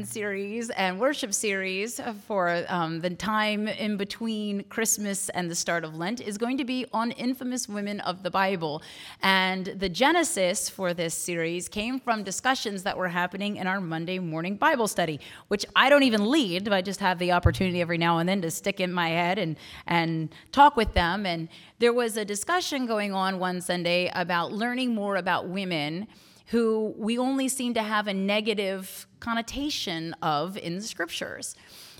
Sermon series and worship series for um, the time in between Christmas and the start of Lent is going to be on infamous women of the Bible. And the genesis for this series came from discussions that were happening in our Monday morning Bible study, which I don't even lead, but I just have the opportunity every now and then to stick in my head and, and talk with them. And there was a discussion going on one Sunday about learning more about women who we only seem to have a negative connotation of in the scriptures.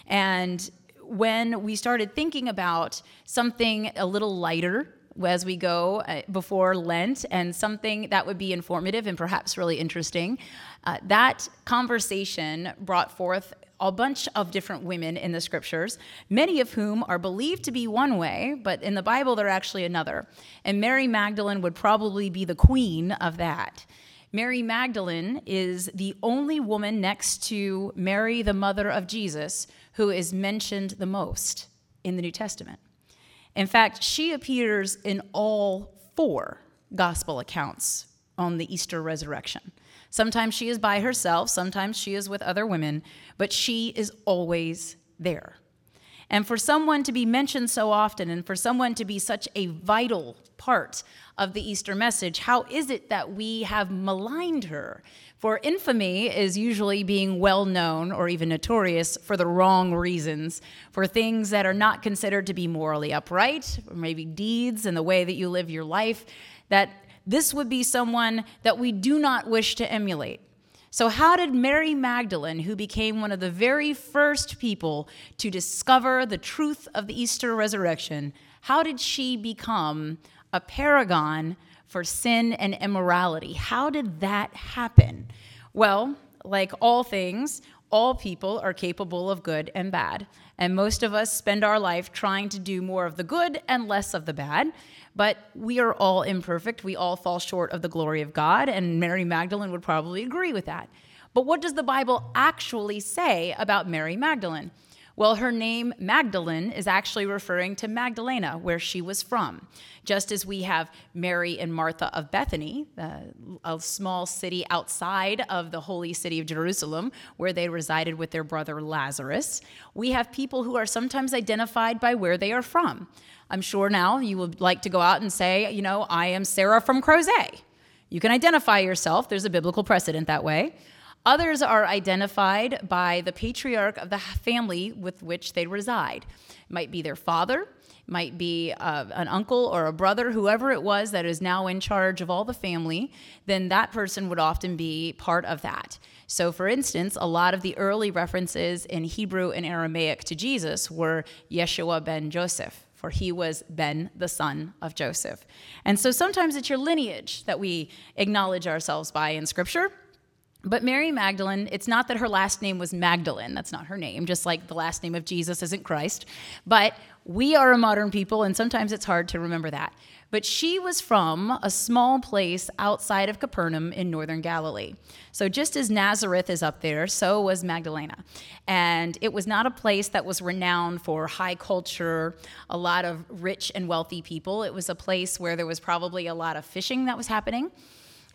And when we started thinking about something a little lighter as we go uh, before Lent and something that would be informative and perhaps really interesting, uh, that conversation brought forth a bunch of different women in the scriptures, many of whom are believed to be one way, but in the Bible they're actually another. And Mary Magdalene would probably be the queen of that. Mary Magdalene is the only woman next to Mary, the mother of Jesus, who is mentioned the most in the New Testament. In fact, she appears in all four gospel accounts on the Easter resurrection. Sometimes she is by herself, sometimes she is with other women, but she is always there. And for someone to be mentioned so often and for someone to be such a vital part of the Easter message, how is it that we have maligned her? For infamy is usually being well known or even notorious for the wrong reasons, for things that are not considered to be morally upright, or maybe deeds and the way that you live your life, that this would be someone that we do not wish to emulate. So, how did Mary Magdalene, who became one of the very first people to discover the truth of the Easter resurrection, how did she become a paragon for sin and immorality? How did that happen? Well, like all things, all people are capable of good and bad. And most of us spend our life trying to do more of the good and less of the bad. But we are all imperfect. We all fall short of the glory of God. And Mary Magdalene would probably agree with that. But what does the Bible actually say about Mary Magdalene? Well, her name, Magdalene, is actually referring to Magdalena, where she was from. Just as we have Mary and Martha of Bethany, uh, a small city outside of the holy city of Jerusalem, where they resided with their brother Lazarus, we have people who are sometimes identified by where they are from. I'm sure now you would like to go out and say, you know, I am Sarah from Crozet. You can identify yourself, there's a biblical precedent that way. Others are identified by the patriarch of the family with which they reside. It might be their father, might be uh, an uncle or a brother, whoever it was that is now in charge of all the family, then that person would often be part of that. So, for instance, a lot of the early references in Hebrew and Aramaic to Jesus were Yeshua ben Joseph, for he was Ben, the son of Joseph. And so sometimes it's your lineage that we acknowledge ourselves by in Scripture. But Mary Magdalene, it's not that her last name was Magdalene. That's not her name, just like the last name of Jesus isn't Christ. But we are a modern people, and sometimes it's hard to remember that. But she was from a small place outside of Capernaum in northern Galilee. So just as Nazareth is up there, so was Magdalena. And it was not a place that was renowned for high culture, a lot of rich and wealthy people. It was a place where there was probably a lot of fishing that was happening.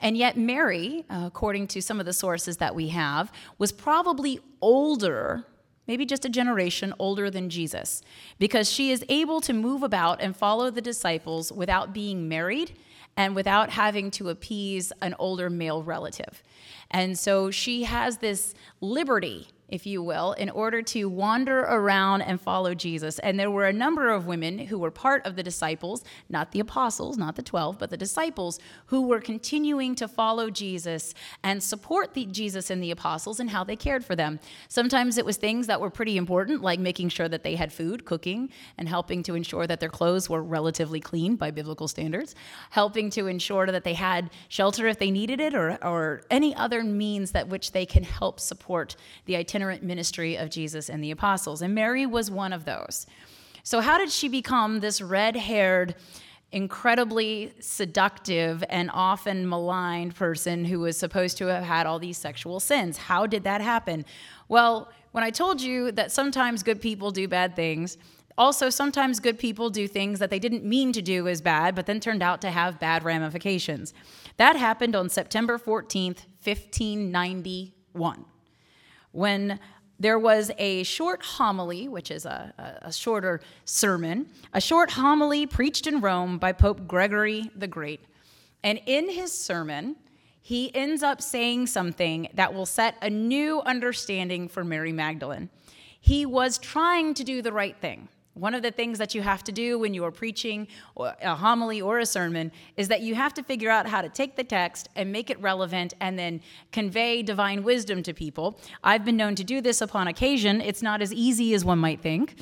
And yet, Mary, according to some of the sources that we have, was probably older, maybe just a generation older than Jesus, because she is able to move about and follow the disciples without being married and without having to appease an older male relative. And so she has this liberty if you will, in order to wander around and follow Jesus. And there were a number of women who were part of the disciples, not the apostles, not the 12, but the disciples, who were continuing to follow Jesus and support the, Jesus and the apostles and how they cared for them. Sometimes it was things that were pretty important, like making sure that they had food, cooking, and helping to ensure that their clothes were relatively clean by biblical standards, helping to ensure that they had shelter if they needed it, or, or any other means that which they can help support the itinerary itinerant ministry of Jesus and the apostles. And Mary was one of those. So, how did she become this red haired, incredibly seductive, and often maligned person who was supposed to have had all these sexual sins? How did that happen? Well, when I told you that sometimes good people do bad things, also, sometimes good people do things that they didn't mean to do as bad, but then turned out to have bad ramifications. That happened on September 14th, 1591, when there was a short homily, which is a, a, shorter sermon, a short homily preached in Rome by Pope Gregory the Great. And in his sermon, he ends up saying something that will set a new understanding for Mary Magdalene. He was trying to do the right thing. One of the things that you have to do when you are preaching a homily or a sermon is that you have to figure out how to take the text and make it relevant and then convey divine wisdom to people. I've been known to do this upon occasion. It's not as easy as one might think.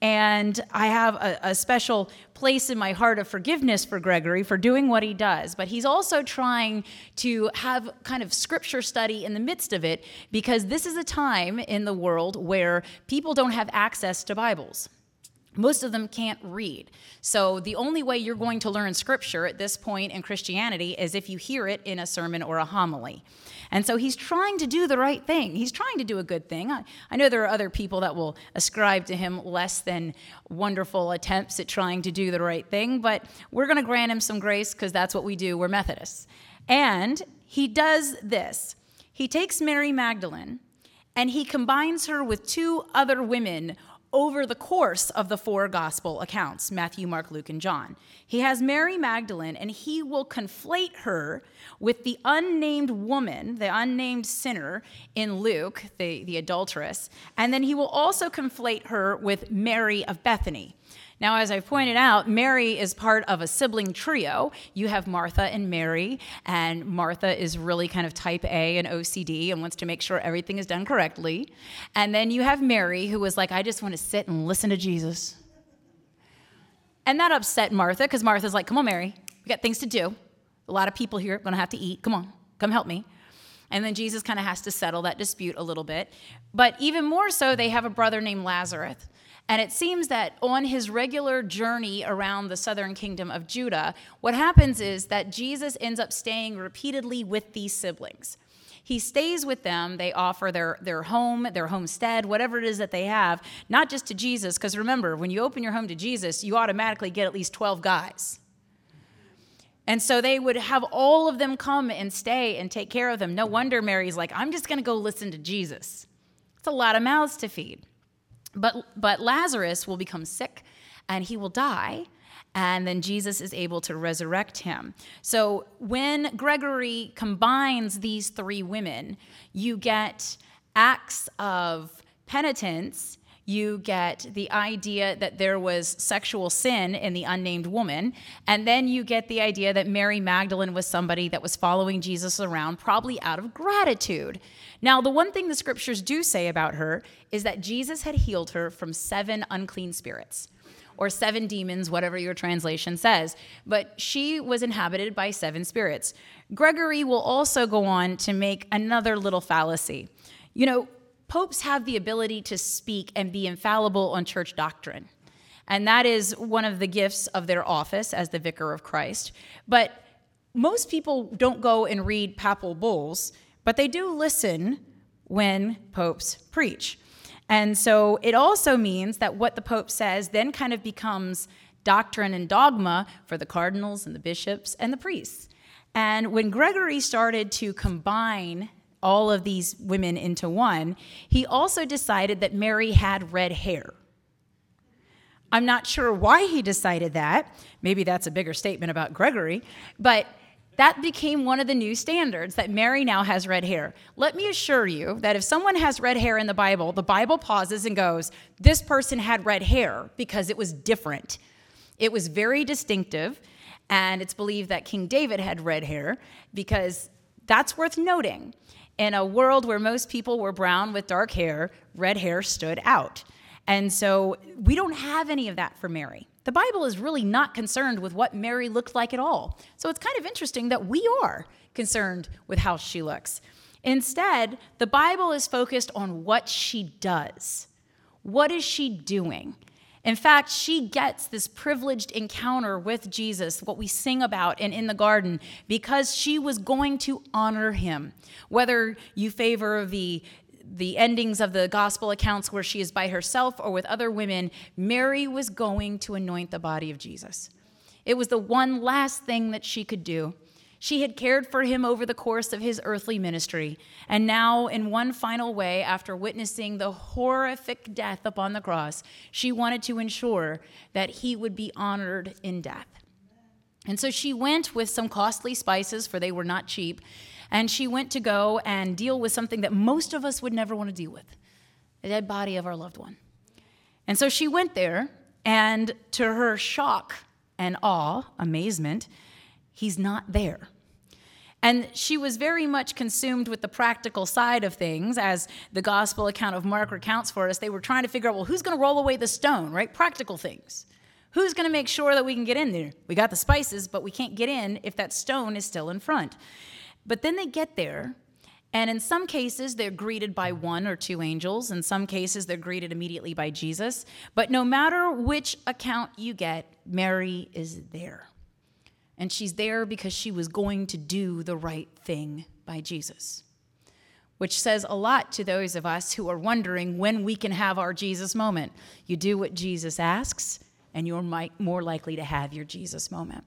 And I have a, a special place in my heart of forgiveness for Gregory for doing what he does. But he's also trying to have kind of scripture study in the midst of it because this is a time in the world where people don't have access to Bibles most of them can't read. So the only way you're going to learn scripture at this point in Christianity is if you hear it in a sermon or a homily. And so he's trying to do the right thing. He's trying to do a good thing. I, I know there are other people that will ascribe to him less than wonderful attempts at trying to do the right thing, but we're going to grant him some grace because that's what we do. We're Methodists. And he does this he takes Mary Magdalene and he combines her with two other women over the course of the four gospel accounts Matthew, Mark, Luke, and John. He has Mary Magdalene, and he will conflate her with the unnamed woman, the unnamed sinner in Luke, the, the adulteress, and then he will also conflate her with Mary of Bethany. Now, as I pointed out, Mary is part of a sibling trio. You have Martha and Mary, and Martha is really kind of type A and OCD and wants to make sure everything is done correctly. And then you have Mary, who was like, I just want to sit and listen to Jesus. And that upset Martha because Martha's like, Come on, Mary, we got things to do. A lot of people here are going to have to eat. Come on, come help me. And then Jesus kind of has to settle that dispute a little bit. But even more so, they have a brother named Lazarus. And it seems that on his regular journey around the southern kingdom of Judah, what happens is that Jesus ends up staying repeatedly with these siblings. He stays with them. They offer their, their home, their homestead, whatever it is that they have, not just to Jesus, because remember, when you open your home to Jesus, you automatically get at least 12 guys. And so they would have all of them come and stay and take care of them. No wonder Mary's like, I'm just going to go listen to Jesus. It's a lot of mouths to feed. But, but Lazarus will become sick and he will die. And then Jesus is able to resurrect him. So when Gregory combines these three women, you get acts of penitence you get the idea that there was sexual sin in the unnamed woman. And then you get the idea that Mary Magdalene was somebody that was following Jesus around, probably out of gratitude. Now, the one thing the scriptures do say about her is that Jesus had healed her from seven unclean spirits or seven demons, whatever your translation says. But she was inhabited by seven spirits. Gregory will also go on to make another little fallacy. You know, popes have the ability to speak and be infallible on church doctrine. And that is one of the gifts of their office as the vicar of Christ. But most people don't go and read papal bulls, but they do listen when popes preach. And so it also means that what the pope says then kind of becomes doctrine and dogma for the cardinals and the bishops and the priests. And when Gregory started to combine all of these women into one, he also decided that Mary had red hair. I'm not sure why he decided that. Maybe that's a bigger statement about Gregory, but that became one of the new standards that Mary now has red hair. Let me assure you that if someone has red hair in the Bible, the Bible pauses and goes, This person had red hair because it was different. It was very distinctive, and it's believed that King David had red hair because that's worth noting. In a world where most people were brown with dark hair, red hair stood out. And so we don't have any of that for Mary. The Bible is really not concerned with what Mary looked like at all. So it's kind of interesting that we are concerned with how she looks. Instead, the Bible is focused on what she does. What is she doing? In fact, she gets this privileged encounter with Jesus, what we sing about and in the garden, because she was going to honor him. Whether you favor the the endings of the gospel accounts where she is by herself or with other women, Mary was going to anoint the body of Jesus. It was the one last thing that she could do. She had cared for him over the course of his earthly ministry. And now, in one final way, after witnessing the horrific death upon the cross, she wanted to ensure that he would be honored in death. And so she went with some costly spices, for they were not cheap, and she went to go and deal with something that most of us would never want to deal with the dead body of our loved one. And so she went there, and to her shock and awe, amazement, he's not there. And she was very much consumed with the practical side of things, as the gospel account of Mark recounts for us. They were trying to figure out, well, who's going to roll away the stone, right? Practical things. Who's going to make sure that we can get in there? We got the spices, but we can't get in if that stone is still in front. But then they get there, and in some cases, they're greeted by one or two angels. In some cases, they're greeted immediately by Jesus. But no matter which account you get, Mary is there. And she's there because she was going to do the right thing by Jesus, which says a lot to those of us who are wondering when we can have our Jesus moment. You do what Jesus asks, and you're more likely to have your Jesus moment.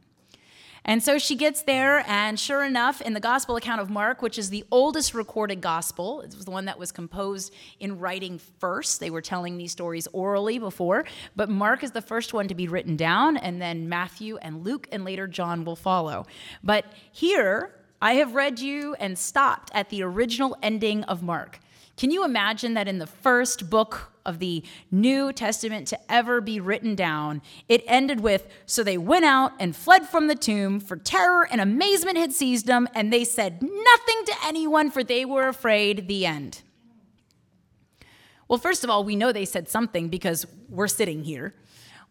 And so she gets there, and sure enough, in the gospel account of Mark, which is the oldest recorded gospel, it was the one that was composed in writing first. They were telling these stories orally before, but Mark is the first one to be written down, and then Matthew and Luke, and later John will follow. But here, I have read you and stopped at the original ending of Mark. Can you imagine that in the first book of the New Testament to ever be written down, it ended with So they went out and fled from the tomb, for terror and amazement had seized them, and they said nothing to anyone, for they were afraid. The end. Well, first of all, we know they said something because we're sitting here.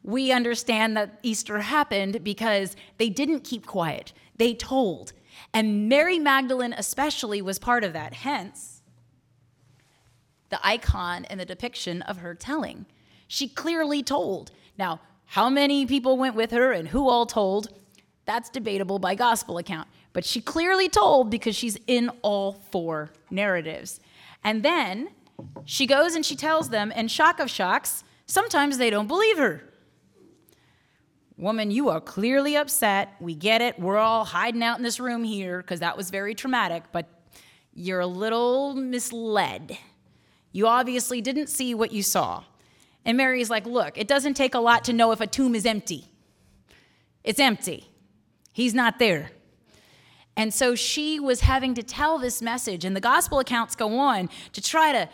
We understand that Easter happened because they didn't keep quiet, they told. And Mary Magdalene, especially, was part of that. Hence, the icon and the depiction of her telling. She clearly told. Now, how many people went with her and who all told, that's debatable by gospel account. But she clearly told because she's in all four narratives. And then she goes and she tells them, and shock of shocks, sometimes they don't believe her. Woman, you are clearly upset. We get it. We're all hiding out in this room here because that was very traumatic, but you're a little misled. You obviously didn't see what you saw. And Mary's like, Look, it doesn't take a lot to know if a tomb is empty. It's empty. He's not there. And so she was having to tell this message, and the gospel accounts go on to try to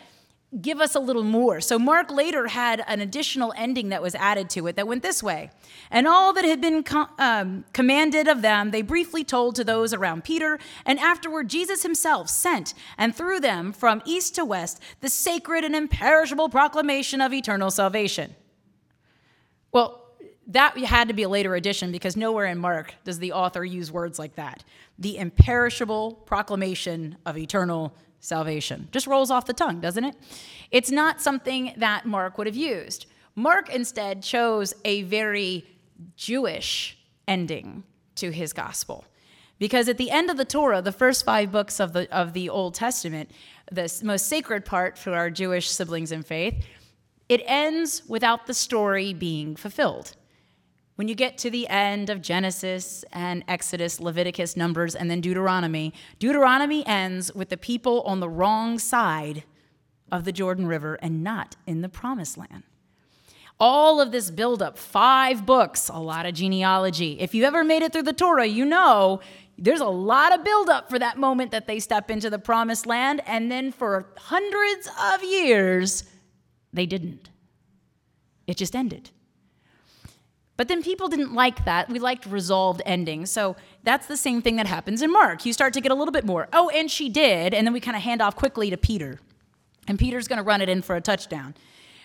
give us a little more. So Mark later had an additional ending that was added to it that went this way. And all that had been um, commanded of them, they briefly told to those around Peter. And afterward, Jesus himself sent and through them from east to west the sacred and imperishable proclamation of eternal salvation. Well, that had to be a later addition because nowhere in Mark does the author use words like that. The imperishable proclamation of eternal salvation. Just rolls off the tongue, doesn't it? It's not something that Mark would have used. Mark instead chose a very Jewish ending to his gospel. Because at the end of the Torah, the first five books of the, of the Old Testament, the most sacred part for our Jewish siblings in faith, it ends without the story being fulfilled. When you get to the end of Genesis and Exodus, Leviticus, Numbers, and then Deuteronomy, Deuteronomy ends with the people on the wrong side of the Jordan River and not in the promised land. All of this buildup, five books, a lot of genealogy. If you ever made it through the Torah, you know there's a lot of buildup for that moment that they step into the promised land, and then for hundreds of years, they didn't. It just ended. But then people didn't like that. We liked resolved endings. So that's the same thing that happens in Mark. You start to get a little bit more. Oh, and she did. And then we kind of hand off quickly to Peter. And Peter's going to run it in for a touchdown.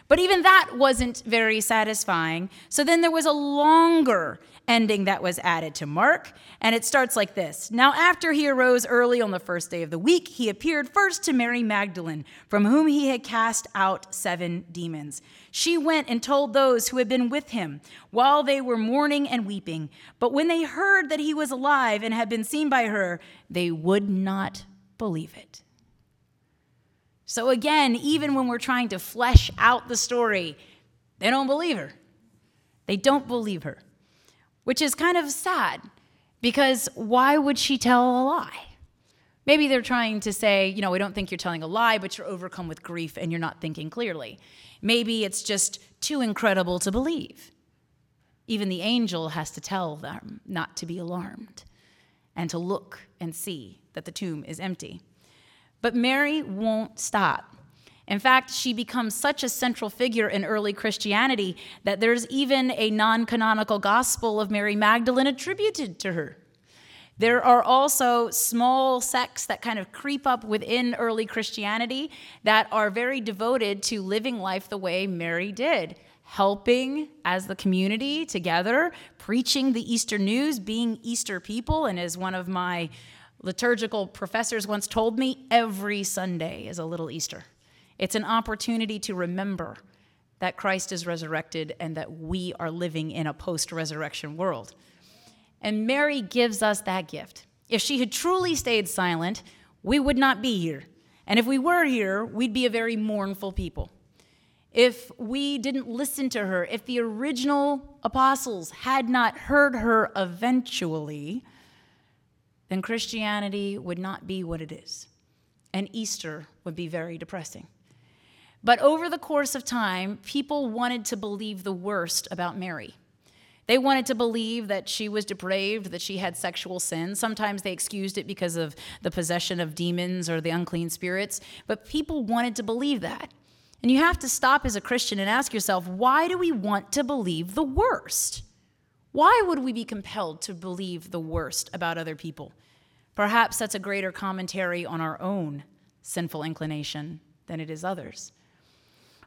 But even that wasn't very satisfying. So then there was a longer ending that was added to Mark, and it starts like this Now, after he arose early on the first day of the week, he appeared first to Mary Magdalene, from whom he had cast out seven demons. She went and told those who had been with him while they were mourning and weeping. But when they heard that he was alive and had been seen by her, they would not believe it. So, again, even when we're trying to flesh out the story, they don't believe her. They don't believe her which is kind of sad because why would she tell a lie? Maybe they're trying to say, you know, we don't think you're telling a lie, but you're overcome with grief and you're not thinking clearly. Maybe it's just too incredible to believe. Even the angel has to tell them not to be alarmed and to look and see that the tomb is empty. But Mary won't stop. In fact, she becomes such a central figure in early Christianity that there's even a non canonical gospel of Mary Magdalene attributed to her. There are also small sects that kind of creep up within early Christianity that are very devoted to living life the way Mary did, helping as the community together, preaching the Easter news, being Easter people. And as one of my liturgical professors once told me, every Sunday is a little Easter. It's an opportunity to remember that Christ is resurrected and that we are living in a post resurrection world. And Mary gives us that gift. If she had truly stayed silent, we would not be here. And if we were here, we'd be a very mournful people. If we didn't listen to her, if the original apostles had not heard her eventually, then Christianity would not be what it is. And Easter would be very depressing. But over the course of time, people wanted to believe the worst about Mary. They wanted to believe that she was depraved, that she had sexual sin. Sometimes they excused it because of the possession of demons or the unclean spirits, but people wanted to believe that. And you have to stop as a Christian and ask yourself why do we want to believe the worst? Why would we be compelled to believe the worst about other people? Perhaps that's a greater commentary on our own sinful inclination than it is others.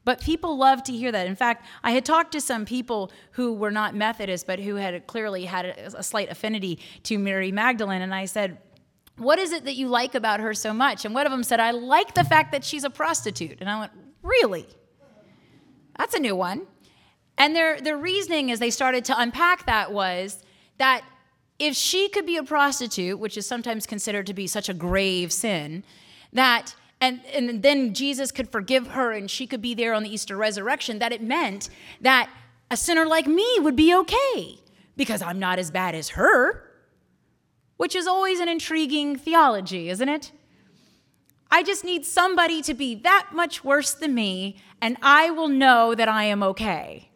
But people love to hear that. In fact, I had talked to some people who were not Methodist, but who had clearly had a, a slight affinity to Mary Magdalene. And I said, What is it that you like about her so much? And one of them said, I like the fact that she's a prostitute. And I went, Really? That's a new one. And their, their reasoning as they started to unpack that was that if she could be a prostitute, which is sometimes considered to be such a grave sin, that and, and then Jesus could forgive her and she could be there on the Easter resurrection, that it meant that a sinner like me would be okay because I'm not as bad as her, which is always an intriguing theology, isn't it? I just need somebody to be that much worse than me, and I will know that I am okay.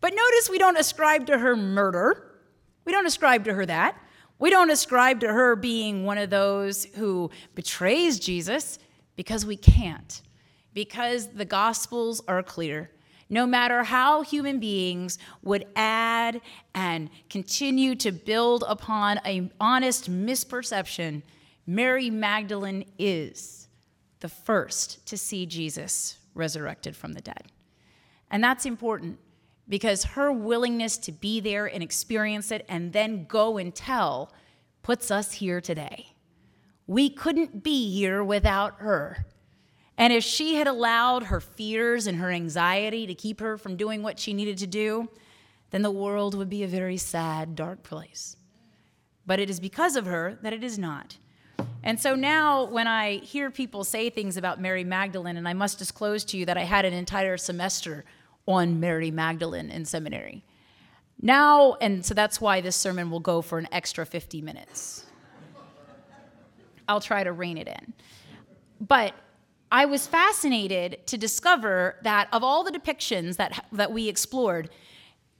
But notice we don't ascribe to her murder. We don't ascribe to her that. We don't ascribe to her being one of those who betrays Jesus because we can't, because the Gospels are clear. No matter how human beings would add and continue to build upon an honest misperception, Mary Magdalene is the first to see Jesus resurrected from the dead. And that's important because her willingness to be there and experience it and then go and tell puts us here today. We couldn't be here without her. And if she had allowed her fears and her anxiety to keep her from doing what she needed to do, then the world would be a very sad, dark place. But it is because of her that it is not. And so now, when I hear people say things about Mary Magdalene, and I must disclose to you that I had an entire semester on Mary Magdalene in seminary. Now, and so that's why this sermon will go for an extra 50 minutes. I'll try to rein it in. But I was fascinated to discover that of all the depictions that, that we explored,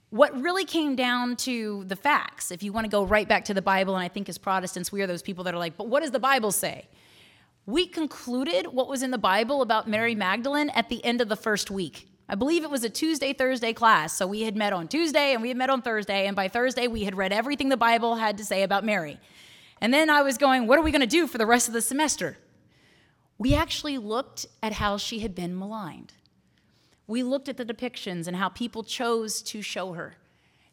what really came down to the facts, if you want to go right back to the Bible, and I think as Protestants, we are those people that are like, but what does the Bible say? We concluded what was in the Bible about Mary Magdalene at the end of the first week. I believe it was a Tuesday, Thursday class. So we had met on Tuesday and we had met on Thursday. And by Thursday, we had read everything the Bible had to say about Mary. And then I was going, what are we going to do for the rest of the semester? we actually looked at how she had been maligned. We looked at the depictions and how people chose to show her.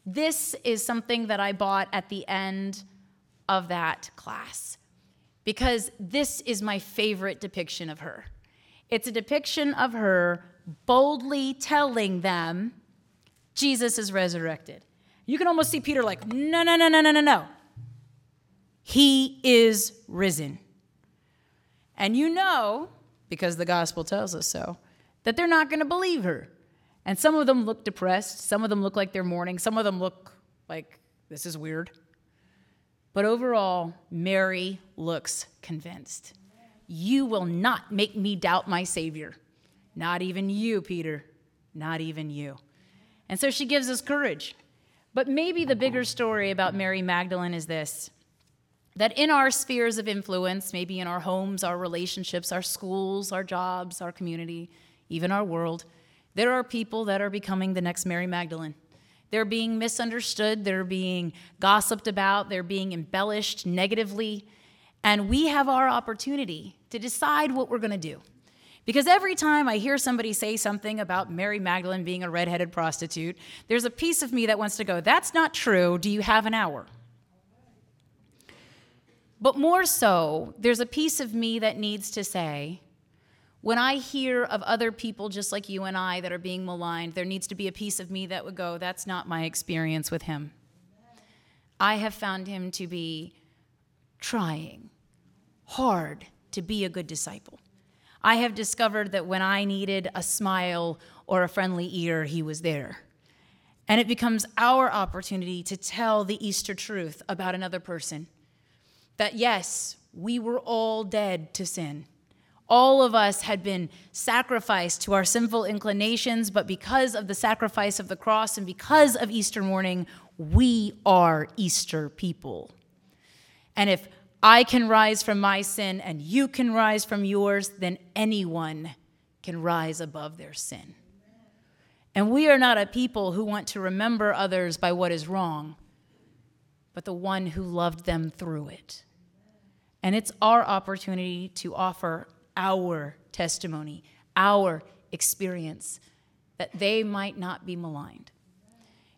This is something that I bought at the end of that class because this is my favorite depiction of her. It's a depiction of her boldly telling them Jesus is resurrected. You can almost see Peter like, no, no, no, no, no, no, no. He is risen. And you know, because the gospel tells us so, that they're not going to believe her. And some of them look depressed, some of them look like they're mourning, some of them look like this is weird. But overall, Mary looks convinced. You will not make me doubt my Savior. Not even you, Peter. Not even you. And so she gives us courage. But maybe the bigger story about Mary Magdalene is this that in our spheres of influence, maybe in our homes, our relationships, our schools, our jobs, our community, even our world, there are people that are becoming the next Mary Magdalene. They're being misunderstood, they're being gossiped about, they're being embellished negatively. And we have our opportunity to decide what we're going to do. Because every time I hear somebody say something about Mary Magdalene being a redheaded prostitute, there's a piece of me that wants to go, That's not true. Do you have an hour? But more so, there's a piece of me that needs to say, when I hear of other people just like you and I that are being maligned, there needs to be a piece of me that would go, That's not my experience with him. I have found him to be trying hard to be a good disciple. I have discovered that when I needed a smile or a friendly ear, he was there. And it becomes our opportunity to tell the Easter truth about another person. That yes, we were all dead to sin. All of us had been sacrificed to our sinful inclinations, but because of the sacrifice of the cross and because of Easter morning, we are Easter people. And if I can rise from my sin and you can rise from yours, then anyone can rise above their sin. And we are not a people who want to remember others by what is wrong, but the one who loved them through it. And it's our opportunity to offer our testimony, our experience, that they might not be maligned.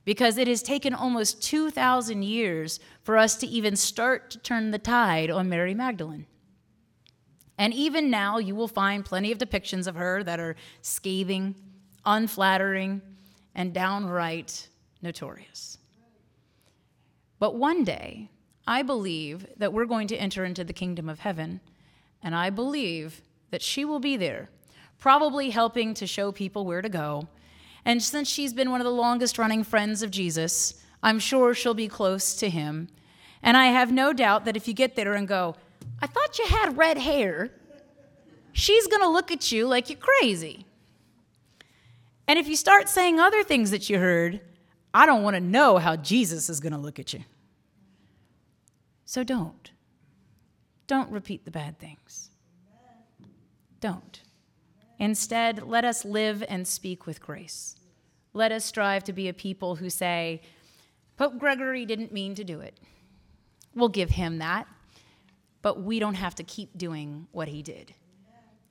Because it has taken almost 2,000 years for us to even start to turn the tide on Mary Magdalene. And even now, you will find plenty of depictions of her that are scathing, unflattering, and downright notorious. But one day, I believe that we're going to enter into the kingdom of heaven and I believe that she will be there, probably helping to show people where to go. And since she's been one of the longest running friends of Jesus, I'm sure she'll be close to him. And I have no doubt that if you get there and go, I thought you had red hair, she's going to look at you like you're crazy. And if you start saying other things that you heard, I don't want to know how Jesus is going to look at you. So don't. Don't repeat the bad things. Don't. Instead, let us live and speak with grace. Let us strive to be a people who say, Pope Gregory didn't mean to do it. We'll give him that, but we don't have to keep doing what he did.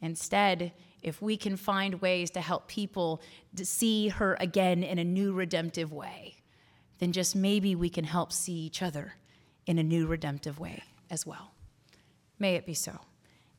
Instead, if we can find ways to help people to see her again in a new redemptive way, then just maybe we can help see each other in a new redemptive way as well. May it be so.